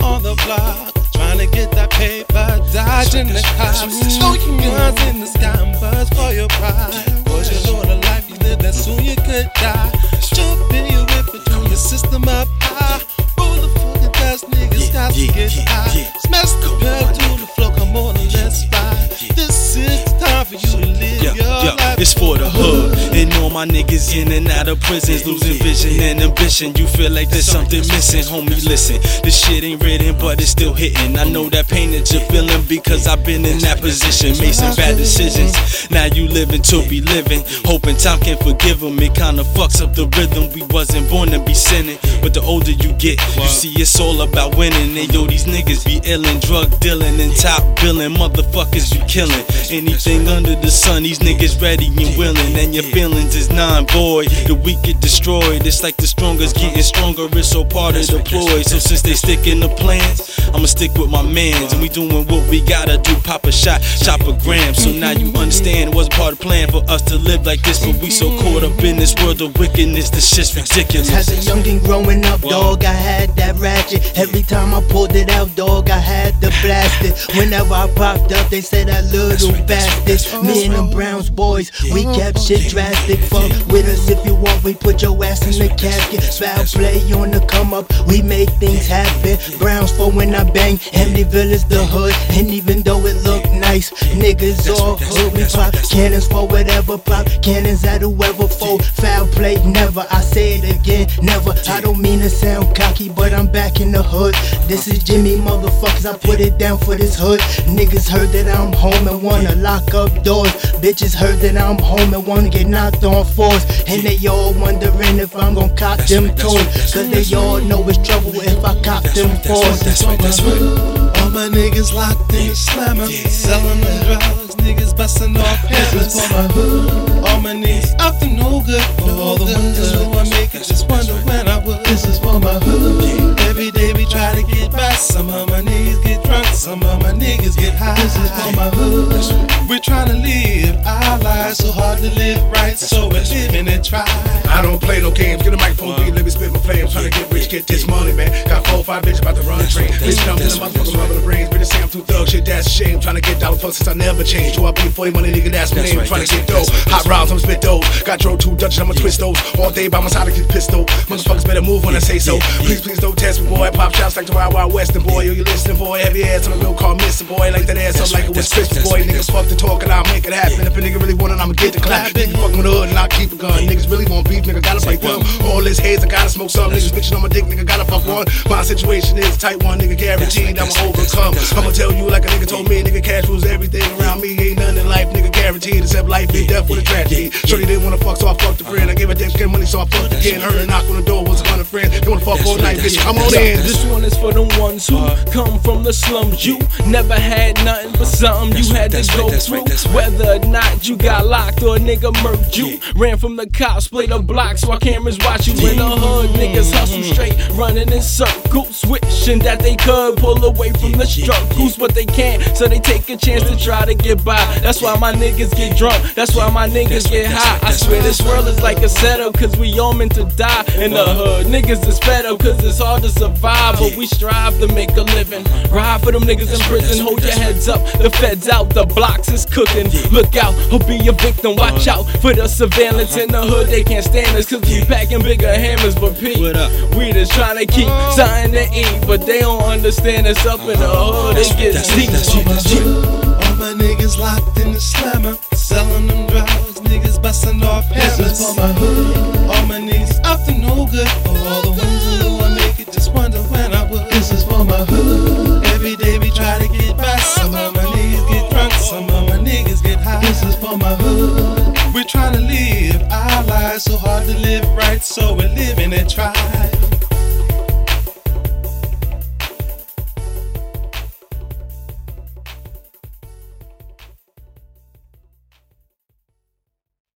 on the block, trying to get that paper, dodging the cops. Your guns in the sky and buzz for your pride. Cause you know the life you live, that soon you could die. Jump in your whip and turn your system up high. Roll the fucking dust, niggas got to get high. Smash the it's for the hood. And all my niggas in and out of prisons, losing vision and ambition. You feel like there's something missing, homie. Listen, this shit ain't written, but it's still hitting. I know that pain that you're feeling because I've been in that position, made some bad decisions. Now you living to be living, hoping time can forgive them. It kinda fucks up the rhythm. We wasn't born to be sinning, but the older you get, you see it's all about winning. And yo, these niggas be illin', drug dealing, and top billing. Motherfuckers be killing anything under the sun. These niggas ready and willing, and your feelings is non void. The weak get destroyed. It's like the strongest getting stronger. It's so part of the ploy. So since they stick in the plans, I'ma stick with my mans, and we doing what we gotta do. Pop a shot, chop a gram. So now you understand it wasn't part of the plan for us to live like this, but we so caught up in this world of wickedness. This shit's ridiculous. As a youngin' growing up, dog, I had that ratchet. Every time I pulled it out, dog, I had to blast it. Whenever I popped up, they said that little bastard. Me and them Browns boys, we kept shit drastic. Fuck with us if you want, we put your ass in the casket. Foul play on the come up, we make things happen. Browns for when I bang, Amityville is the hood. And even though it look niggas all hood. We pop cannons for whatever, pop cannons at whoever fold. Foul play, never. I say it again, never. I don't mean to sound cocky, but I'm back in the hood. This is Jimmy, motherfuckers. I put it down for this hood. Niggas heard that I'm home and wanna lock up doors. Bitches heard that I'm home and wanna get knocked on fours. And they all wondering if I'm gonna cop them toys. Cause they all know it's trouble if I cop them fours. That's right, that's right. All my niggas locked in the slammer, selling them drugs, niggas busting off hammers for my hood. All my niggas up to no good for all the ones who I make it. Just wonder when I would. This is for my hood. Every day we try to get by. Some of my niggas get drunk, some of my niggas get high. This is for my hood. We're trying to live our lives so hard to live right, so we're living and try. I don't play no games. Get a microphone, beat, let me spit my flames. to get rich, get this money, man. Got four, five bitches about to run a train. Bitch, I'm in the motherfucker, rubbing the brains. Bitch, say I'm too thug, shit, that's a shame. Tryna get dollar fuck since I never changed. Who I be 40 money, nigga, that's my name. right, Tryna that's get right, Hot rounds, I'ma spit those. Got drove two Dutches, I'ma twist those. All day by my side, I get pistol. Motherfuckers better move when I say so. Please, please don't test me, boy. Pop shots like the Wild Wild West, and boy, yo, you listening, boy. Heavy ass on a real call, missing, boy. Like that ass up like it was crispy, boy. Niggas fuck the talk and I'll make it happen. If a nigga really want it, I'ma get the clap. Nigga fucking with the hood and I'll keep a gun. Niggas really want beef, nigga, gotta break them. All this haze, I gotta smoke some. Niggas bitching on my dick, nigga, gotta fuck one. My situation is tight one, nigga, guaranteed I'ma overcome. I'ma tell you like a nigga told me, nigga, cash rules everything around me. Ain't nothing in life, nigga, guaranteed except life and death with a tragedy. Shorty didn't wanna fuck, so I fucked a friend. I gave her dick, get money, so I fucked again. Heard her knock on the door, was a hundred friends. They wanna fuck all night, bitch. I'm on in. This one is for the ones who uh-huh. come from the slums. You never had nothing but something you had to that's go through. right, that's right. Whether or not you got locked or a nigga murked you. Ran from the cops, play the blocks while cameras watch you in the hood. Niggas hustle straight, running in circles, wishing that they could pull away from the struggles, but they can't. So they take a chance to try to get by. That's why my niggas get drunk. That's why my niggas get high. I swear this world is like a setup, cause we all meant to die in the hood. Niggas is fed up, cause it's hard to survive, but we strive to make a living. Ride for them niggas in prison, hold your heads up. The feds out, the blocks is cooking. Look out, or be a victim. Watch out for the surveillance in the hood. They can't stand us, cause we packing bigger hammers. But Pete, we just trying to keep something to eat, but they don't understand us up in the hood. It gets That's deep. right, that's right, that's. All my niggas locked in the slammer, selling them drugs, niggas busting off hammers This is for my hood. All my niggas up to no good for all the ones who know I make it. Just wonder when I would. This is for my hood. Every day we try to get by. Some of my niggas get drunk, some of my niggas get high. This is for my hood. We're trying to live our lives so hard to live right, so we're living and try.